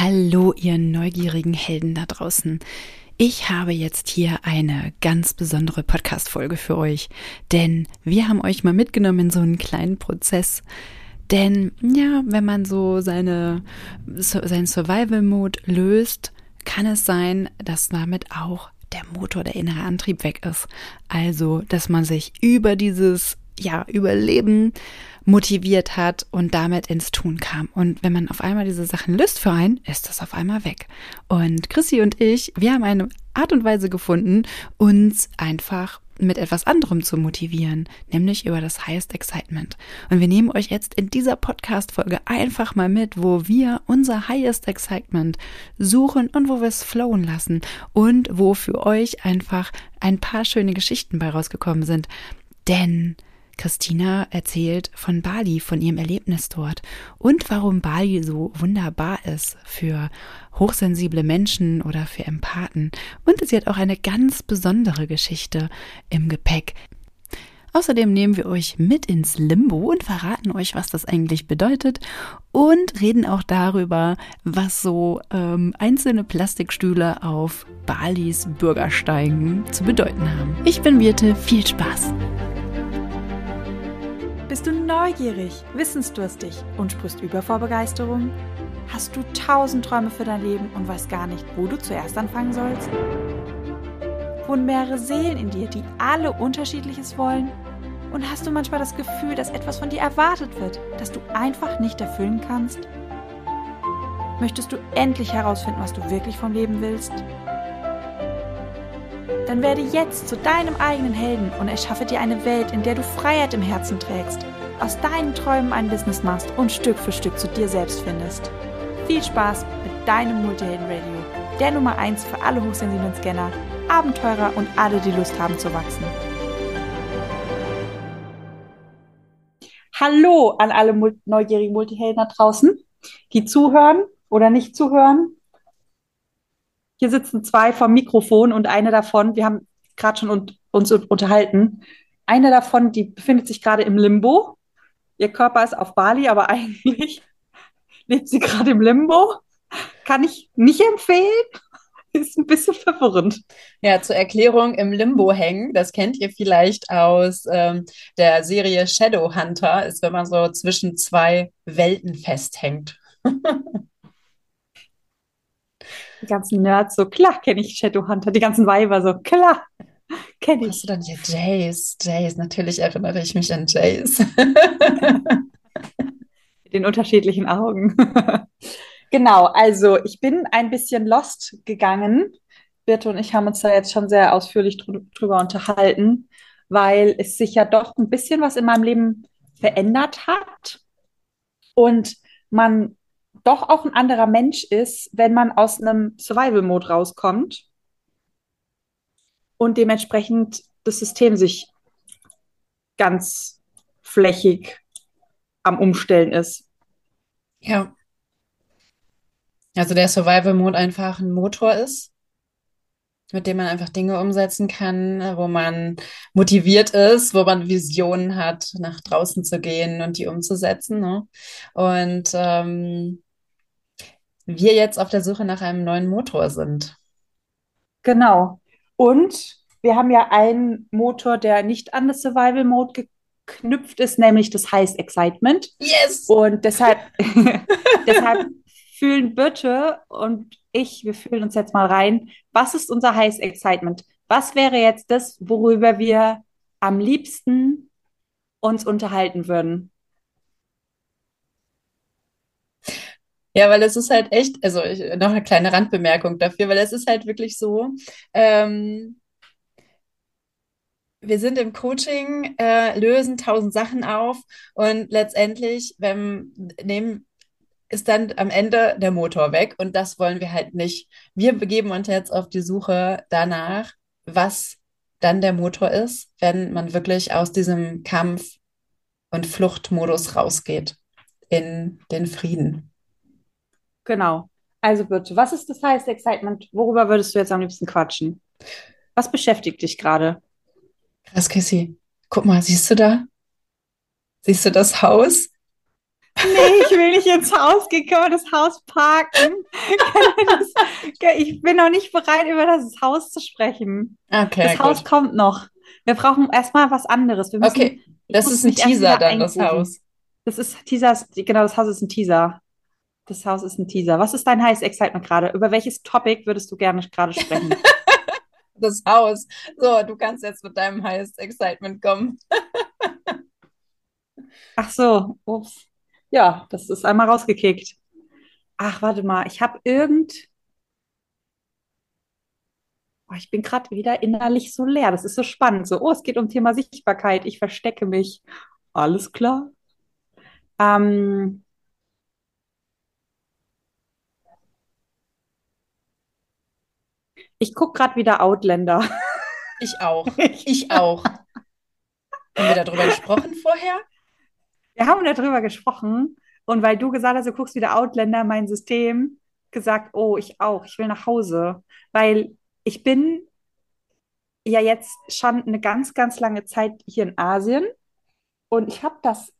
Hallo, ihr neugierigen Helden da draußen. Ich habe jetzt hier eine ganz besondere Podcast-Folge für euch, denn wir haben euch mal mitgenommen in so einen kleinen Prozess. Denn ja, wenn man so seine, seinen Survival-Mode löst, kann es sein, dass damit auch der Motor, der innere Antrieb weg ist. Also, dass man sich über dieses ja, Überleben motiviert hat und damit ins Tun kam. Und wenn man auf einmal diese Sachen löst für einen, ist das auf einmal weg. Und Chrissy und ich, wir haben eine Art und Weise gefunden, uns einfach mit etwas anderem zu motivieren, nämlich über das Highest Excitement. Und wir nehmen euch jetzt in dieser Podcast-Folge einfach mal mit, wo wir unser Highest Excitement suchen und wo wir es flowen lassen und wo für euch einfach ein paar schöne Geschichten bei rausgekommen sind. Denn Christina erzählt von Bali, von ihrem Erlebnis dort und warum Bali so wunderbar ist für hochsensible Menschen oder für Empathen. Und sie hat auch eine ganz besondere Geschichte im Gepäck. Außerdem nehmen wir euch mit ins Limbo und verraten euch, was das eigentlich bedeutet und reden auch darüber, was so ähm, einzelne Plastikstühle auf Balis Bürgersteigen zu bedeuten haben. Ich bin Birte, viel Spaß! Bist du neugierig, wissensdurstig und sprichst über vor Begeisterung? Hast du tausend Träume für dein Leben und weißt gar nicht, wo du zuerst anfangen sollst? Wohnen mehrere Seelen in dir, die alle unterschiedliches wollen? Und hast du manchmal das Gefühl, dass etwas von dir erwartet wird, das du einfach nicht erfüllen kannst? Möchtest du endlich herausfinden, was du wirklich vom Leben willst? Dann werde jetzt zu deinem eigenen Helden und erschaffe dir eine Welt, in der du Freiheit im Herzen trägst, aus deinen Träumen ein Business machst und Stück für Stück zu dir selbst findest. Viel Spaß mit deinem Multihelden Radio, der Nummer 1 für alle hochsensiblen Scanner, Abenteurer und alle, die Lust haben zu wachsen. Hallo an alle neugierigen Multihelden da draußen, die zuhören oder nicht zuhören, hier sitzen zwei vom Mikrofon und eine davon, wir haben gerade schon un uns unterhalten, eine davon, die befindet sich gerade im Limbo. Ihr Körper ist auf Bali, aber eigentlich lebt sie gerade im Limbo. Kann ich nicht empfehlen. Ist ein bisschen verwirrend. Ja, zur Erklärung im Limbo hängen, das kennt ihr vielleicht aus ähm, der Serie Shadowhunter, ist, wenn man so zwischen zwei Welten festhängt. die ganzen Nerds so, klar kenne ich Shadowhunter, die ganzen Weiber so, klar kenne ich. Hast du dann hier Jace? Jace, natürlich erinnere ich mich an Jace. Mit den unterschiedlichen Augen. genau, also ich bin ein bisschen lost gegangen. Birte und ich haben uns da jetzt schon sehr ausführlich drüber unterhalten, weil es sich ja doch ein bisschen was in meinem Leben verändert hat und man doch auch ein anderer Mensch ist, wenn man aus einem Survival-Mode rauskommt und dementsprechend das System sich ganz flächig am Umstellen ist. Ja. Also der Survival-Mode einfach ein Motor ist, mit dem man einfach Dinge umsetzen kann, wo man motiviert ist, wo man Visionen hat, nach draußen zu gehen und die umzusetzen. Ne? Und ähm, wir jetzt auf der Suche nach einem neuen Motor sind. Genau. Und wir haben ja einen Motor, der nicht an das Survival Mode geknüpft ist, nämlich das Highest Excitement. Yes! Und deshalb, deshalb fühlen Birte und ich, wir fühlen uns jetzt mal rein. Was ist unser Highest Excitement? Was wäre jetzt das, worüber wir am liebsten uns unterhalten würden? Ja, weil es ist halt echt, also ich, noch eine kleine Randbemerkung dafür, weil es ist halt wirklich so, ähm, wir sind im Coaching, äh, lösen tausend Sachen auf und letztendlich wenn, nehmen, ist dann am Ende der Motor weg und das wollen wir halt nicht. Wir begeben uns jetzt auf die Suche danach, was dann der Motor ist, wenn man wirklich aus diesem Kampf- und Fluchtmodus rausgeht in den Frieden. Genau. Also bitte, was ist das heißt Excitement? Worüber würdest du jetzt am liebsten quatschen? Was beschäftigt dich gerade? Krass, Kissy. Guck mal, siehst du da? Siehst du das Haus? Nee, ich will nicht ins Haus gehen. Können wir das Haus parken? Das, ich bin noch nicht bereit, über das Haus zu sprechen. Okay, das Haus gut. kommt noch. Wir brauchen erstmal was anderes. Wir müssen, Okay, das ist ein Teaser dann, das. Haus. Das ist Teaser, genau, das Haus ist ein Teaser. Das Haus ist ein Teaser. Was ist dein heißes Excitement gerade? Über welches Topic würdest du gerne gerade sprechen? Das Haus. So, du kannst jetzt mit deinem Highest Excitement kommen. Ach so, ups. Ja, das ist einmal rausgekickt. Ach, warte mal, ich habe irgend. Oh, ich bin gerade wieder innerlich so leer. Das ist so spannend. So, oh, es geht um Thema Sichtbarkeit. Ich verstecke mich. Alles klar. Ähm, ich gucke gerade wieder Outlander. Ich auch. Ich auch. Haben wir darüber gesprochen vorher? Wir haben darüber gesprochen und weil du gesagt hast, du guckst wieder Outlander, mein System, gesagt, oh, ich auch, ich will nach Hause, weil ich bin ja jetzt schon eine ganz, ganz lange Zeit hier in Asien und ich habe das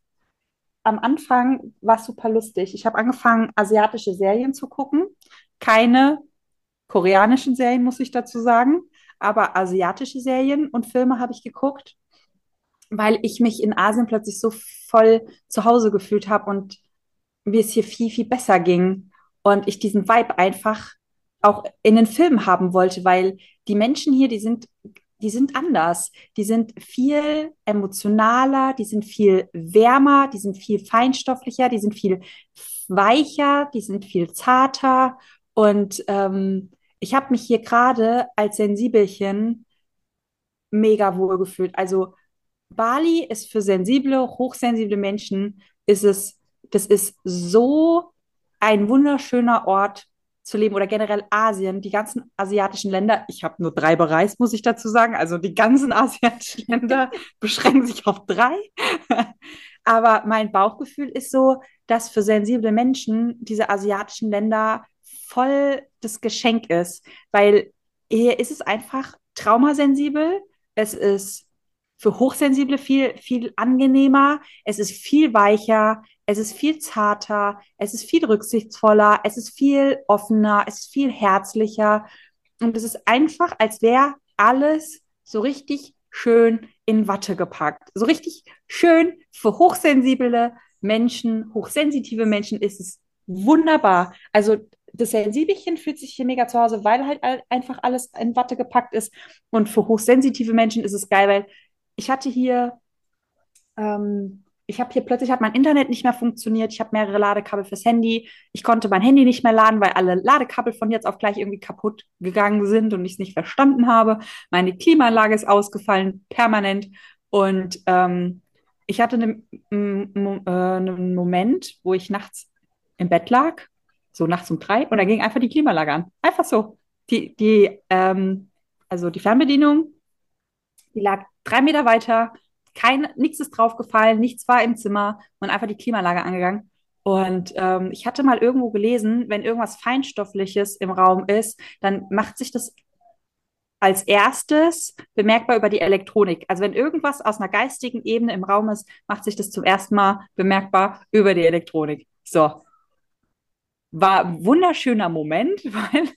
am Anfang war super lustig. Ich habe angefangen, asiatische Serien zu gucken, keine koreanischen Serien, muss ich dazu sagen, aber asiatische Serien und Filme habe ich geguckt weil ich mich in Asien plötzlich so voll zu Hause gefühlt habe und mir es hier viel, viel besser ging. Und ich diesen Vibe einfach auch in den Filmen haben wollte, weil die Menschen hier, die sind, die sind anders. Die sind viel emotionaler, die sind viel wärmer, die sind viel feinstofflicher, die sind viel weicher, die sind viel zarter. Und ähm, ich habe mich hier gerade als Sensibelchen mega wohl gefühlt. Also Bali ist für sensible, hochsensible Menschen, ist es, das ist so ein wunderschöner Ort zu leben oder generell Asien, die ganzen asiatischen Länder. Ich habe nur drei bereist, muss ich dazu sagen. Also die ganzen asiatischen Länder beschränken sich auf drei. Aber mein Bauchgefühl ist so, dass für sensible Menschen diese asiatischen Länder voll das Geschenk ist, weil hier ist es einfach traumasensibel. Es ist für Hochsensible viel, viel angenehmer. Es ist viel weicher. Es ist viel zarter. Es ist viel rücksichtsvoller. Es ist viel offener. Es ist viel herzlicher. Und es ist einfach, als wäre alles so richtig schön in Watte gepackt. So richtig schön für hochsensible Menschen, hochsensitive Menschen ist es wunderbar. Also das Sensibelchen fühlt sich hier mega zu Hause, weil halt einfach alles in Watte gepackt ist. Und für hochsensitive Menschen ist es geil, weil ich hatte hier, ähm, ich habe hier plötzlich hat mein Internet nicht mehr funktioniert. Ich habe mehrere Ladekabel fürs Handy. Ich konnte mein Handy nicht mehr laden, weil alle Ladekabel von jetzt auf gleich irgendwie kaputt gegangen sind und ich es nicht verstanden habe. Meine Klimaanlage ist ausgefallen, permanent. Und ähm, ich hatte einen, äh, einen Moment, wo ich nachts im Bett lag, so nachts um drei, und da ging einfach die Klimaanlage an. Einfach so. Die, die, ähm, also die Fernbedienung, die lag drei Meter weiter, kein, nichts ist draufgefallen, nichts war im Zimmer und einfach die Klimaanlage angegangen. Und ähm, ich hatte mal irgendwo gelesen, wenn irgendwas Feinstoffliches im Raum ist, dann macht sich das als erstes bemerkbar über die Elektronik. Also wenn irgendwas aus einer geistigen Ebene im Raum ist, macht sich das zum ersten Mal bemerkbar über die Elektronik. So. War ein wunderschöner Moment, weil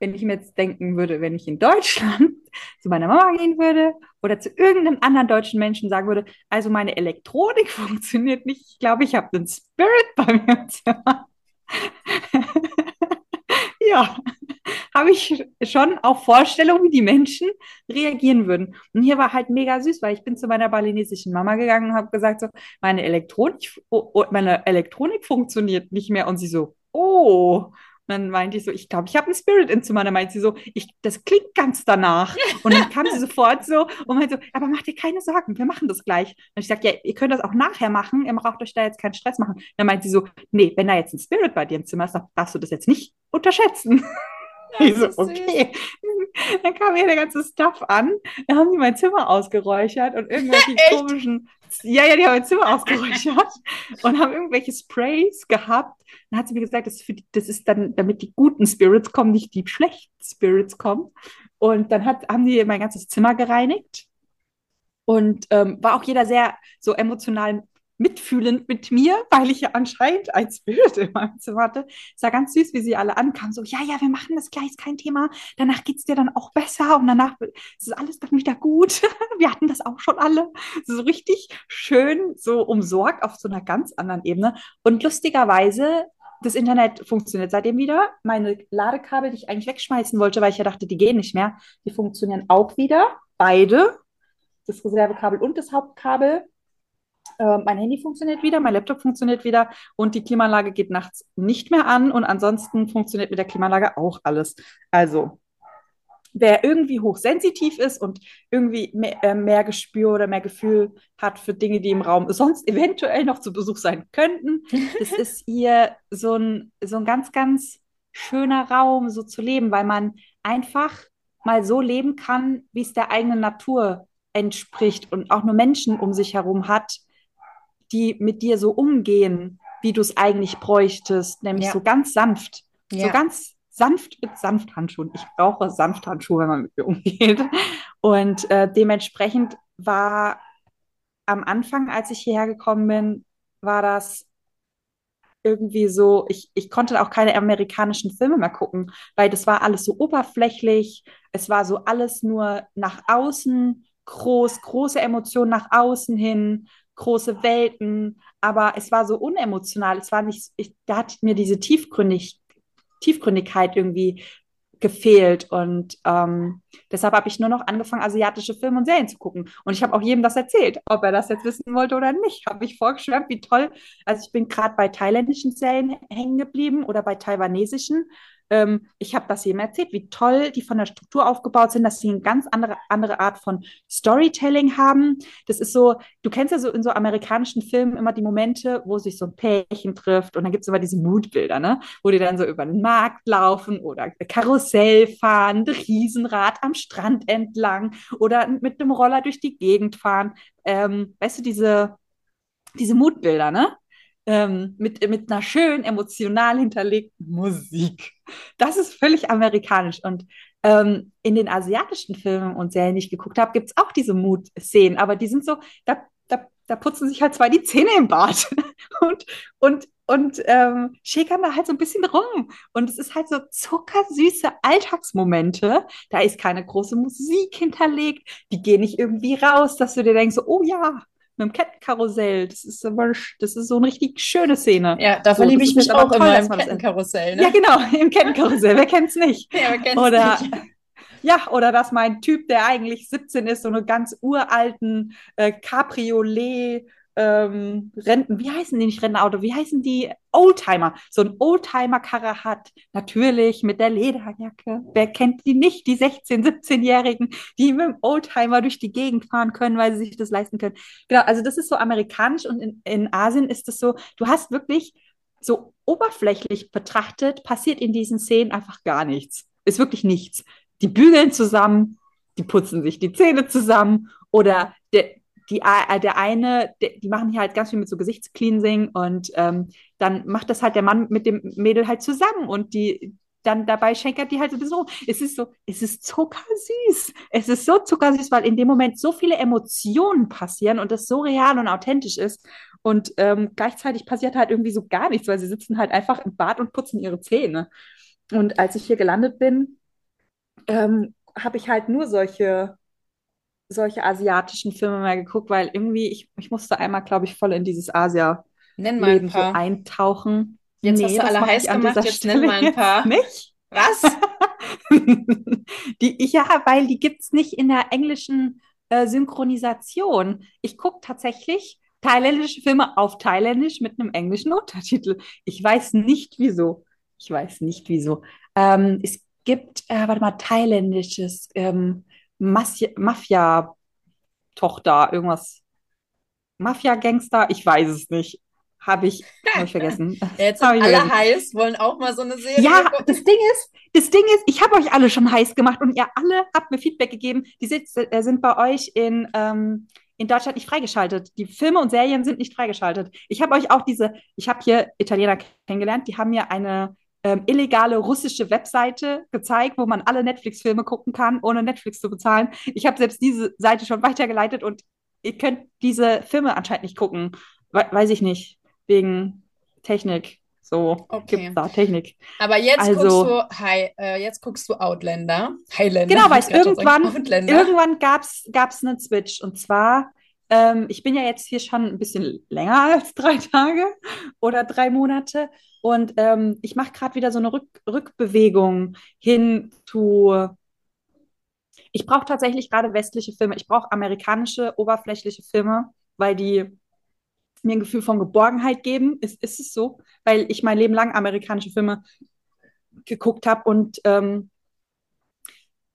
wenn ich mir jetzt denken würde, wenn ich in Deutschland zu meiner Mama gehen würde oder zu irgendeinem anderen deutschen Menschen sagen würde, also meine Elektronik funktioniert nicht, ich glaube, ich habe einen Spirit bei mir im Zimmer. ja, habe ich schon auch Vorstellungen, wie die Menschen reagieren würden. Und hier war halt mega süß, weil ich bin zu meiner balinesischen Mama gegangen und habe gesagt, so, meine Elektronik, oh, meine Elektronik funktioniert nicht mehr. Und sie so, oh, dann meinte ich so, ich glaube, ich habe einen Spirit in Zimmer. Dann meinte sie so, ich, das klingt ganz danach. Und dann kam sie sofort so und meinte so, aber mach dir keine Sorgen, wir machen das gleich. Und ich sagte, ja, ihr könnt das auch nachher machen, ihr braucht euch da jetzt keinen Stress machen. Dann meinte sie so, nee, wenn da jetzt ein Spirit bei dir im Zimmer ist, darfst du das jetzt nicht unterschätzen. Ich so, okay. Dann kam hier der ganze Stuff an. Dann haben die mein Zimmer ausgeräuchert und irgendwelche komischen. Ja, ja, die haben mein Zimmer ausgeräuchert und haben irgendwelche Sprays gehabt. Dann hat sie mir gesagt, das ist, die, das ist dann, damit die guten Spirits kommen, nicht die schlechten Spirits kommen. Und dann hat, haben die mein ganzes Zimmer gereinigt. Und ähm, war auch jeder sehr so emotional mitfühlend mit mir, weil ich ja anscheinend ein Spirit in meinem Zimmer hatte. Es war ganz süß, wie sie alle ankamen. So, ja, ja, wir machen das gleich, ist kein Thema. Danach geht es dir dann auch besser und danach ist alles dann wieder gut. wir hatten das auch schon alle. So richtig schön, so umsorgt auf so einer ganz anderen Ebene. Und lustigerweise das Internet funktioniert seitdem wieder. Meine Ladekabel, die ich eigentlich wegschmeißen wollte, weil ich ja dachte, die gehen nicht mehr, die funktionieren auch wieder. Beide. Das Reservekabel und das Hauptkabel. Äh, mein Handy funktioniert wieder, mein Laptop funktioniert wieder und die Klimaanlage geht nachts nicht mehr an und ansonsten funktioniert mit der Klimaanlage auch alles. Also wer irgendwie hochsensitiv ist und irgendwie mehr, äh, mehr, Gespür oder mehr Gefühl hat für Dinge, die im Raum sonst eventuell noch zu Besuch sein könnten, das ist hier so ein, so ein ganz, ganz schöner Raum, so zu leben, weil man einfach mal so leben kann, wie es der eigenen Natur entspricht und auch nur Menschen um sich herum hat, die mit dir so umgehen, wie du es eigentlich bräuchtest, nämlich ja. so ganz sanft, ja. so ganz sanft mit Sanfthandschuhen. Ich brauche Sanfthandschuhe, wenn man mit mir umgeht. Und äh, dementsprechend war am Anfang, als ich hierher gekommen bin, war das irgendwie so, ich, ich konnte auch keine amerikanischen Filme mehr gucken, weil das war alles so oberflächlich, es war so alles nur nach außen groß, große Emotionen nach außen hin, große Welten, aber es war so unemotional, es war nicht, ich, da hat mir diese Tiefgründig, Tiefgründigkeit irgendwie gefehlt. Und ähm, deshalb habe ich nur noch angefangen, asiatische Filme und Serien zu gucken. Und ich habe auch jedem das erzählt, ob er das jetzt wissen wollte oder nicht. Habe ich vorgeschwärmt, wie toll. Also ich bin gerade bei thailändischen Serien hängen geblieben oder bei taiwanesischen. Ähm, ich habe das jedem erzählt, wie toll die von der Struktur aufgebaut sind, dass sie eine ganz andere, andere Art von Storytelling haben. Das ist so, du kennst ja so in so amerikanischen Filmen immer die Momente, wo sich so ein Pärchen trifft und dann gibt es immer diese Moodbilder, ne? wo die dann so über den Markt laufen oder Karussell fahren, Riesenrad am Strand entlang oder mit dem Roller durch die Gegend fahren. Ähm, weißt du, diese, diese Moodbilder, ne? Ähm, mit, mit einer schön emotional hinterlegten Musik. Das ist völlig amerikanisch. Und ähm, in den asiatischen Filmen und Serien, die ich geguckt habe, gibt es auch diese Mut-Szenen, aber die sind so, da, da, da putzen sich halt zwei die Zähne im Bad und, und, und ähm, schäkern da halt so ein bisschen rum. Und es ist halt so zuckersüße Alltagsmomente. Da ist keine große Musik hinterlegt. Die gehen nicht irgendwie raus, dass du dir denkst, oh ja, mit dem Kettenkarussell. Das ist, aber, das ist so eine richtig schöne Szene. Ja, da so, verliebe ich mich auch toll, immer im Kettenkarussell. Ne? Ja, genau, im Kettenkarussell. wer kennt's nicht? Ja, wer kennt's oder, nicht? Ja, oder dass mein Typ, der eigentlich 17 ist, so eine ganz uralten äh, Cabriolet ähm, Renten, wie heißen die nicht Rentenauto, wie heißen die Oldtimer? So ein Oldtimer-Karre hat, natürlich mit der Lederjacke. Wer kennt die nicht, die 16-, 17-Jährigen, die mit dem Oldtimer durch die Gegend fahren können, weil sie sich das leisten können. Genau, also das ist so amerikanisch und in, in Asien ist es so, du hast wirklich so oberflächlich betrachtet, passiert in diesen Szenen einfach gar nichts. Ist wirklich nichts. Die bügeln zusammen, die putzen sich die Zähne zusammen oder der, die, äh, der eine, die machen hier halt ganz viel mit so Gesichtscleansing und ähm, dann macht das halt der Mann mit dem Mädel halt zusammen und die dann dabei schenkert die halt so ein bisschen rum. Es ist so, es ist zuckersüß. Es ist so zuckersüß, weil in dem Moment so viele Emotionen passieren und das so real und authentisch ist. Und ähm, gleichzeitig passiert halt irgendwie so gar nichts, weil sie sitzen halt einfach im Bad und putzen ihre Zähne. Und als ich hier gelandet bin, ähm, habe ich halt nur solche solche asiatischen Filme mehr geguckt, weil irgendwie, ich, ich musste einmal, glaube ich, voll in dieses Asia-Leben so eintauchen. Jetzt nee, hast du alle heiß gemacht, jetzt Stelle nenn mal ein paar. Nicht? Was? die, ja, weil die gibt es nicht in der englischen äh, Synchronisation. Ich gucke tatsächlich thailändische Filme auf Thailändisch mit einem englischen Untertitel. Ich weiß nicht wieso. Ich weiß nicht wieso. Ähm, es gibt, äh, warte mal, thailändisches ähm, Mafia-Tochter, irgendwas. Mafia-Gangster, ich weiß es nicht. Habe ich, hab ich vergessen. Jetzt sind alle vergessen. heiß, wollen auch mal so eine Serie. Ja, gucken. das Ding ist, das Ding ist, ich habe euch alle schon heiß gemacht und ihr alle habt mir Feedback gegeben. Die sind, äh, sind bei euch in, ähm, in Deutschland nicht freigeschaltet. Die Filme und Serien sind nicht freigeschaltet. Ich habe euch auch diese, ich habe hier Italiener kennengelernt, die haben mir eine ähm, illegale russische Webseite gezeigt, wo man alle Netflix-Filme gucken kann, ohne Netflix zu bezahlen. Ich habe selbst diese Seite schon weitergeleitet und ihr könnt diese Filme anscheinend nicht gucken. we weiß ich nicht, wegen Technik. So Okay. gibt's da Technik. Aber jetzt Also- guckst du, Hi, äh, jetzt guckst du Outlander. Highlander. Genau, weil sagen. irgendwann, irgendwann gab's gab's einen Switch. Und zwar, ähm, ich bin ja jetzt hier schon ein bisschen länger als drei Tage oder drei Monate. Und ähm, ich mache gerade wieder so eine Rück Rückbewegung hin zu. Ich brauche tatsächlich gerade westliche Filme. Ich brauche amerikanische, oberflächliche Filme, weil die mir ein Gefühl von Geborgenheit geben. Ist, ist es so? Weil ich mein Leben lang amerikanische Filme geguckt habe und ähm,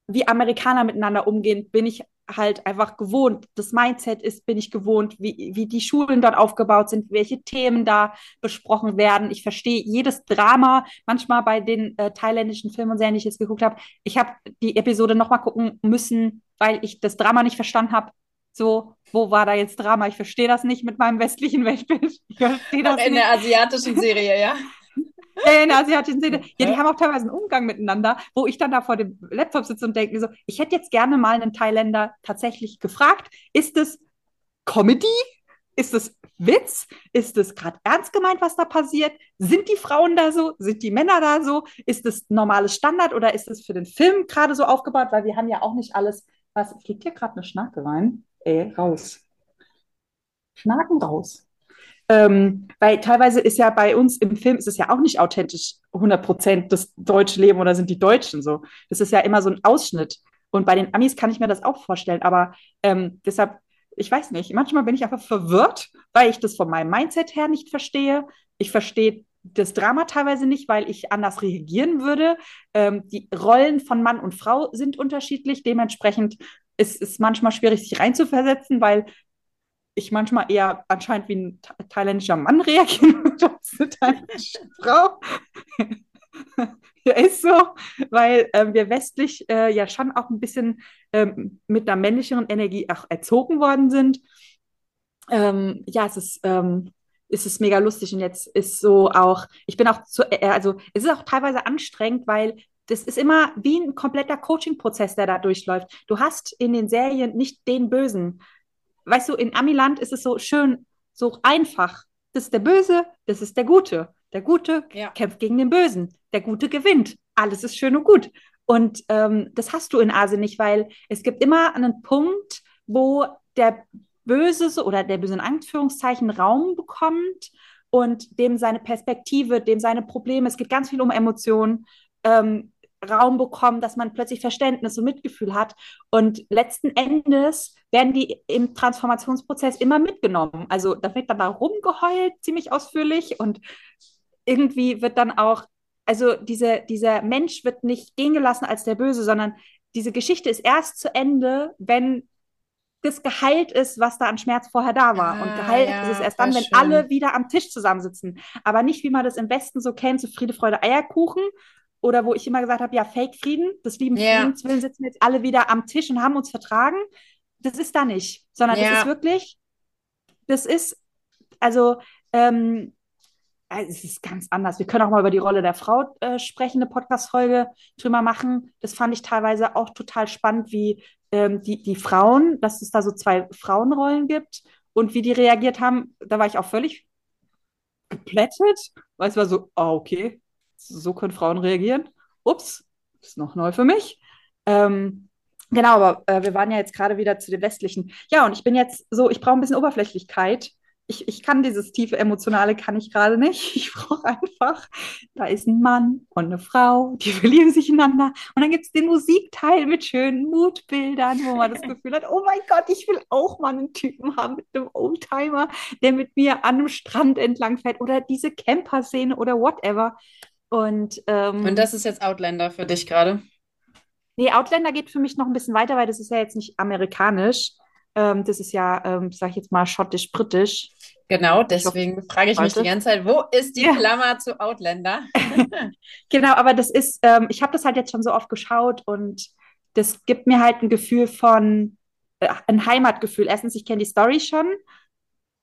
wie Amerikaner miteinander umgehen, bin ich halt einfach gewohnt. Das Mindset ist, bin ich gewohnt, wie, wie die Schulen dort aufgebaut sind, welche Themen da besprochen werden. Ich verstehe jedes Drama, manchmal bei den äh, thailändischen Filmen und Serien, die ich jetzt geguckt habe. Ich habe die Episode nochmal gucken müssen, weil ich das Drama nicht verstanden habe. So, wo war da jetzt Drama? Ich verstehe das nicht mit meinem westlichen Weltbild. Ich verstehe das In nicht. der asiatischen Serie, ja. Der asiatischen Szene. Ja, die haben auch teilweise einen Umgang miteinander, wo ich dann da vor dem Laptop sitze und denke mir so, ich hätte jetzt gerne mal einen Thailänder tatsächlich gefragt, ist es Comedy? Ist es Witz? Ist es gerade ernst gemeint, was da passiert? Sind die Frauen da so? Sind die Männer da so? Ist es normales Standard oder ist es für den Film gerade so aufgebaut? Weil wir haben ja auch nicht alles, was, fliegt hier gerade eine Schnake rein? Ey, raus. Schnaken raus. Ähm, weil teilweise ist ja bei uns im Film ist es ja auch nicht authentisch 100% das deutsche Leben oder sind die Deutschen so. Das ist ja immer so ein Ausschnitt. Und bei den Amis kann ich mir das auch vorstellen. Aber ähm, deshalb, ich weiß nicht, manchmal bin ich einfach verwirrt, weil ich das von meinem Mindset her nicht verstehe. Ich verstehe das Drama teilweise nicht, weil ich anders reagieren würde. Ähm, die Rollen von Mann und Frau sind unterschiedlich. Dementsprechend ist es manchmal schwierig, sich reinzuversetzen, weil ich manchmal eher anscheinend wie ein tha- thailändischer Mann reagieren würde als eine thailändische Frau. ja, ist so, weil ähm, wir westlich äh, ja schon auch ein bisschen ähm, mit einer männlicheren Energie auch erzogen worden sind. Ähm, ja, es ist, ähm, es ist mega lustig und jetzt ist so auch, ich bin auch zu, äh, also es ist auch teilweise anstrengend, weil das ist immer wie ein kompletter Coaching-Prozess, der da durchläuft. Du hast in den Serien nicht den Bösen, weißt du, in Amiland ist es so schön, so einfach. Das ist der Böse, das ist der Gute. Der Gute Ja. kämpft gegen den Bösen. Der Gute gewinnt. Alles ist schön und gut. Und ähm, das hast du in Asien nicht, weil es gibt immer einen Punkt, wo der Böse so, oder der Böse in Anführungszeichen Raum bekommt und dem seine Perspektive, dem seine Probleme, es geht ganz viel um Emotionen, ähm, Raum bekommen, dass man plötzlich Verständnis und Mitgefühl hat. Und letzten Endes werden die im Transformationsprozess immer mitgenommen. Also da wird dann da rumgeheult, ziemlich ausführlich und irgendwie wird dann auch, also diese, dieser Mensch wird nicht gehen gelassen als der Böse, sondern diese Geschichte ist erst zu Ende, wenn das geheilt ist, was da an Schmerz vorher da war. Ah, und geheilt ja, ist es erst dann, wenn schön. alle wieder am Tisch zusammensitzen. Aber nicht, wie man das im Westen so kennt, so Friede, Freude, Eierkuchen. Oder wo ich immer gesagt habe, ja, Fake Frieden, des lieben Ja. Friedens willen sitzen jetzt alle wieder am Tisch und haben uns vertragen. Das ist da nicht, sondern Ja. das ist wirklich, das ist, also, ähm, also es ist ganz anders. Wir können auch mal über die Rolle der Frau äh, sprechen, eine Podcast-Folge drüber machen. Das fand ich teilweise auch total spannend, wie ähm, die, die Frauen, dass es da so zwei Frauenrollen gibt und wie die reagiert haben. Da war ich auch völlig geplättet, weil es war so, ah, okay, so können Frauen reagieren. Ups, ist noch neu für mich. Ähm, genau, aber äh, wir waren ja jetzt gerade wieder zu den westlichen. Ja, und ich bin jetzt so, ich brauche ein bisschen Oberflächlichkeit. Ich, ich kann dieses tiefe Emotionale, kann ich gerade nicht. Ich brauche einfach, da ist ein Mann und eine Frau, die verlieben sich ineinander. Und dann gibt es den Musikteil mit schönen Mutbildern, wo man das Gefühl hat, oh mein Gott, ich will auch mal einen Typen haben mit einem Oldtimer, der mit mir an einem Strand entlang fährt oder diese Camper-Szene oder whatever. Und, ähm, Und das ist jetzt Outlander für dich gerade. Nee, Outlander geht für mich noch ein bisschen weiter, weil das ist ja jetzt nicht amerikanisch. Ähm, das ist ja, ähm, sag ich jetzt mal, schottisch-britisch. Genau, deswegen frage ich mich die ganze Zeit, wo ist die Ja. Klammer zu Outlander? Genau, aber das ist, ähm, ich habe das halt jetzt schon so oft geschaut und das gibt mir halt ein Gefühl von, äh, ein Heimatgefühl. Erstens, ich kenne die Story schon,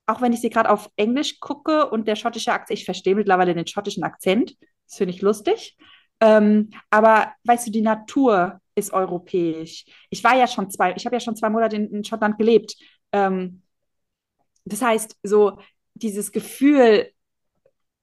auch wenn ich sie gerade auf Englisch gucke und der schottische Akzent, ich verstehe mittlerweile den schottischen Akzent, das finde ich lustig. Ähm, aber weißt du, die Natur ist europäisch. Ich war ja schon zwei, ich habe ja schon zwei Monate in, in Schottland gelebt. Ähm, das heißt, so dieses Gefühl,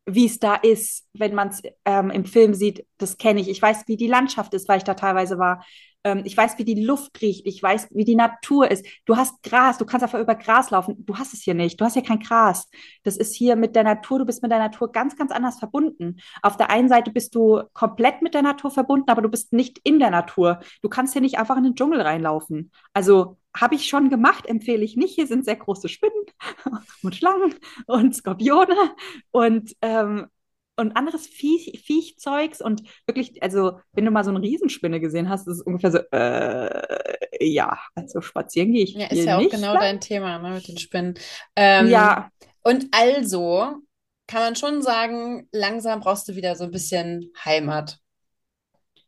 wie es da ist, wenn man es ähm, im Film sieht, das kenne ich. Ich weiß, wie die Landschaft ist, weil ich da teilweise war. Ähm, ich weiß, wie die Luft riecht. Ich weiß, wie die Natur ist. Du hast Gras, du kannst einfach über Gras laufen. Du hast es hier nicht. Du hast hier kein Gras. Das ist hier mit der Natur. Du bist mit der Natur ganz, ganz anders verbunden. Auf der einen Seite bist du komplett mit der Natur verbunden, aber du bist nicht in der Natur. Du kannst hier nicht einfach in den Dschungel reinlaufen. Also habe ich schon gemacht, empfehle ich nicht. Hier sind sehr große Spinnen und Schlangen und Skorpione und, ähm, und anderes Viech, Viechzeugs. Und wirklich, also, wenn du mal so eine Riesenspinne gesehen hast, ist es ungefähr so, äh, ja, also spazieren gehe ich. Ja, ist ja auch genau lang. dein Thema ne, mit den Spinnen. Ähm, ja. Und also kann man schon sagen, langsam brauchst du wieder so ein bisschen Heimat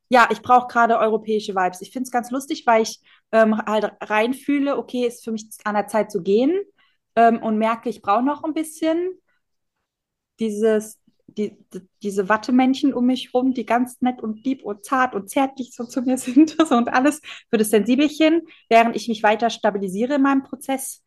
ja, ich brauche gerade europäische Vibes. Ich finde es ganz lustig, weil ich ähm, halt reinfühle, okay, ist für mich an der Zeit zu gehen ähm, und merke, ich brauche noch ein bisschen dieses, die, die, diese Wattemännchen um mich rum, die ganz nett und lieb und zart und zärtlich so zu mir sind so, und alles für das Sensibelchen, während ich mich weiter stabilisiere in meinem Prozess.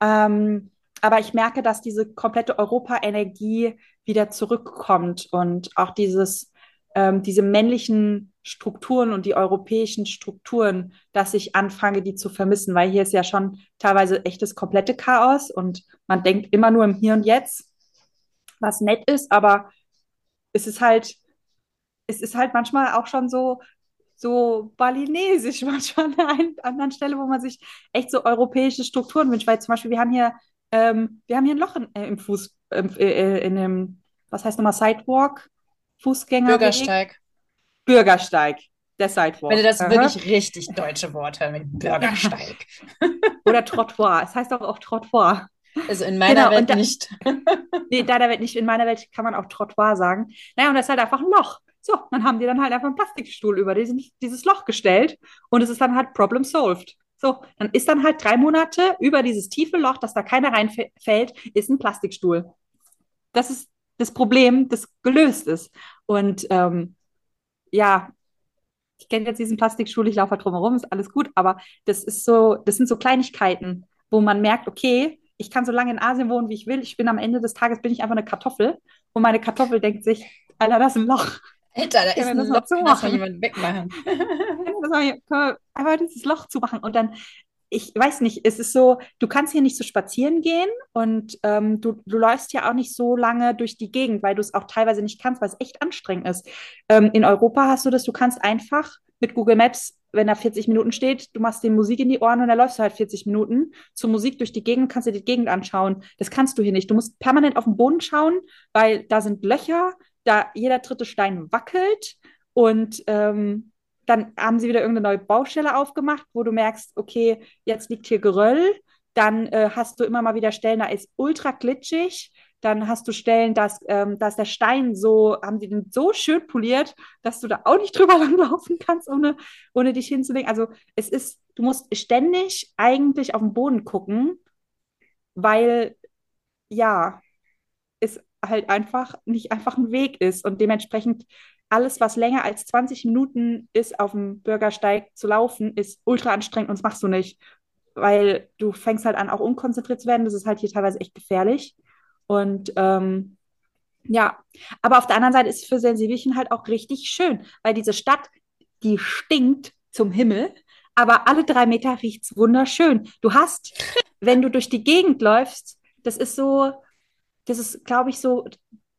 Ähm, aber ich merke, dass diese komplette Europa-Energie wieder zurückkommt und auch dieses, ähm, diese männlichen Strukturen und die europäischen Strukturen, dass ich anfange, die zu vermissen, weil hier ist ja schon teilweise echtes komplette Chaos und man denkt immer nur im Hier und Jetzt, was nett ist, aber es ist halt, es ist halt manchmal auch schon so, so balinesisch manchmal an einer anderen Stelle, wo man sich echt so europäische Strukturen wünscht, weil zum Beispiel wir haben hier, ähm, wir haben hier ein Loch in, äh, im Fuß, äh, äh, in dem, was heißt nochmal, Sidewalk, Fußgänger. Bürgersteig. Bürgersteig, der Sidewalk. Wenn du das Aha. wirklich richtig deutsche Wort mit Bürgersteig. Oder Trottoir. Es heißt auch, auch Trottoir. Also in meiner genau, Welt da, nicht. nee, in deiner Welt nicht. In meiner Welt kann man auch Trottoir sagen. Naja, und das ist halt einfach ein Loch. So, dann haben die dann halt einfach einen Plastikstuhl über diesen, dieses Loch gestellt und es ist dann halt Problem solved. So, dann ist dann halt drei Monate über dieses tiefe Loch, dass da keiner reinfällt, ist ein Plastikstuhl. Das ist das Problem, das gelöst ist. Und ähm, ja, ich kenne jetzt diesen Plastikstuhl, ich laufe halt drumherum, ist alles gut, aber das ist so, das sind so Kleinigkeiten, wo man merkt, okay, ich kann so lange in Asien wohnen, wie ich will. Ich bin am Ende des Tages bin ich einfach eine Kartoffel und meine Kartoffel denkt sich, Alter, das ist ein Loch. Alter, da ist ein Loch, das mal jemand wegmachen. das einfach dieses Loch zu machen und dann ich weiß nicht, es ist so, du kannst hier nicht so spazieren gehen und ähm, du, du läufst ja auch nicht so lange durch die Gegend, weil du es auch teilweise nicht kannst, weil es echt anstrengend ist. Ähm, in Europa hast du das, du kannst einfach mit Google Maps, wenn da 40 Minuten steht, du machst dir Musik in die Ohren und dann läufst du halt 40 Minuten zur Musik durch die Gegend, kannst dir die Gegend anschauen. Das kannst du hier nicht. Du musst permanent auf den Boden schauen, weil da sind Löcher, da jeder dritte Stein wackelt und ähm, dann haben sie wieder irgendeine neue Baustelle aufgemacht, wo du merkst, okay, jetzt liegt hier Geröll. Dann äh, hast du immer mal wieder Stellen, da ist ultra glitschig. Dann hast du Stellen, dass, ähm, dass der Stein so, haben die den so schön poliert, dass du da auch nicht drüber langlaufen kannst, ohne, ohne dich hinzulegen. Also es ist, du musst ständig eigentlich auf den Boden gucken, weil ja, es halt einfach nicht einfach ein Weg ist. Und dementsprechend alles, was länger als 20 Minuten ist, auf dem Bürgersteig zu laufen, ist ultra anstrengend und das machst du nicht, weil du fängst halt an, auch unkonzentriert zu werden. Das ist halt hier teilweise echt gefährlich. Und ähm, ja, aber auf der anderen Seite ist es für Sensibelchen halt auch richtig schön, weil diese Stadt, die stinkt zum Himmel, aber alle drei Meter riecht es wunderschön. Du hast, wenn du durch die Gegend läufst, das ist so, das ist, glaube ich, so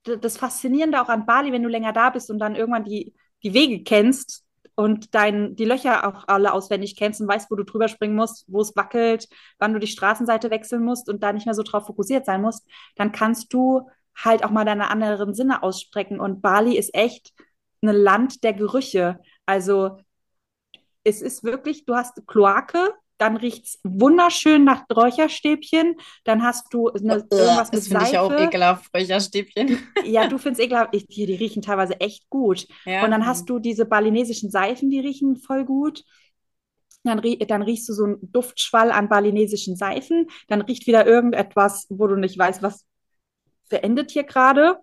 das Faszinierende auch an Bali, wenn du länger da bist und dann irgendwann die, die Wege kennst und dein, die Löcher auch alle auswendig kennst und weißt, wo du drüber springen musst, wo es wackelt, wann du die Straßenseite wechseln musst und da nicht mehr so drauf fokussiert sein musst, dann kannst du halt auch mal deine anderen Sinne aussprechen. Und Bali ist echt ein Land der Gerüche. Also es ist wirklich, du hast Kloake, dann riecht es wunderschön nach Räucherstäbchen, dann hast du eine, oh, irgendwas mit Seife. Das finde ich auch ekelhaft, Räucherstäbchen. Ja, du findest ekelhaft, ich, die, die riechen teilweise echt gut. Ja. Und dann hast du diese balinesischen Seifen, die riechen voll gut. Dann, dann, riechst du so einen Duftschwall an balinesischen Seifen. Dann riecht wieder irgendetwas, wo du nicht weißt, was verendet hier gerade.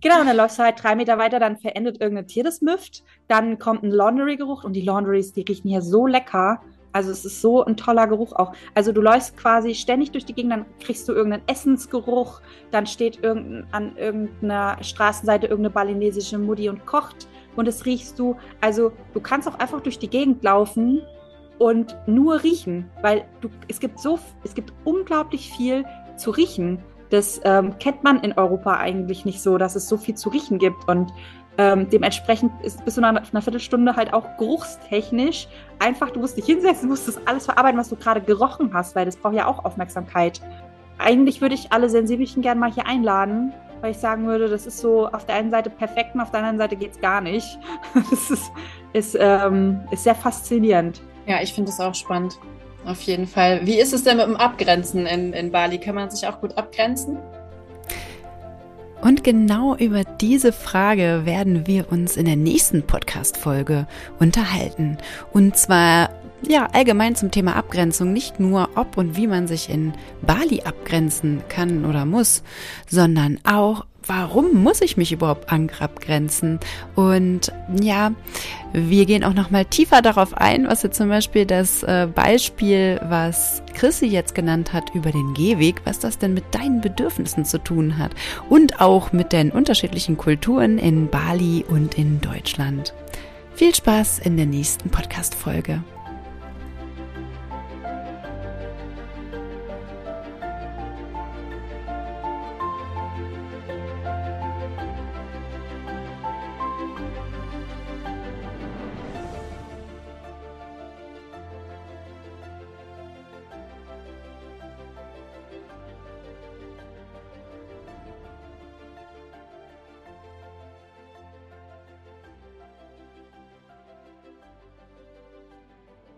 Genau, und dann läufst du halt drei Meter weiter, dann verendet irgendein Tier das Müft. Dann kommt ein Laundry-Geruch und die Laundries, die riechen hier so lecker Also es ist so ein toller Geruch auch. Also du läufst quasi ständig durch die Gegend, dann kriegst du irgendeinen Essensgeruch, dann steht irgendein, an irgendeiner Straßenseite irgendeine balinesische Mutti und kocht und das riechst du. Also du kannst auch einfach durch die Gegend laufen und nur riechen, weil du, es gibt so, es gibt unglaublich viel zu riechen. Das ähm, kennt man in Europa eigentlich nicht so, dass es so viel zu riechen gibt und ähm, dementsprechend ist bis zu einer, einer, Viertelstunde halt auch geruchstechnisch einfach, du musst dich hinsetzen, musst das alles verarbeiten, was du gerade gerochen hast, weil das braucht ja auch Aufmerksamkeit. Eigentlich würde ich alle Sensibelchen gerne mal hier einladen, weil ich sagen würde, das ist so auf der einen Seite perfekt und auf der anderen Seite geht es gar nicht. Das ist, ist, ähm, ist sehr faszinierend. Ja, ich finde es auch spannend. Auf jeden Fall. Wie ist es denn mit dem Abgrenzen in, in Bali? Kann man sich auch gut abgrenzen? Und genau über diese Frage werden wir uns in der nächsten Podcast-Folge unterhalten. Und zwar ja, allgemein zum Thema Abgrenzung, nicht nur ob und wie man sich in Bali abgrenzen kann oder muss, sondern auch, warum muss ich mich überhaupt abgrenzen? Und ja, wir gehen auch noch mal tiefer darauf ein, was jetzt zum Beispiel das äh, Beispiel, was Chrissy jetzt genannt hat über den Gehweg, was das denn mit deinen Bedürfnissen zu tun hat und auch mit den unterschiedlichen Kulturen in Bali und in Deutschland. Viel Spaß in der nächsten Podcast-Folge.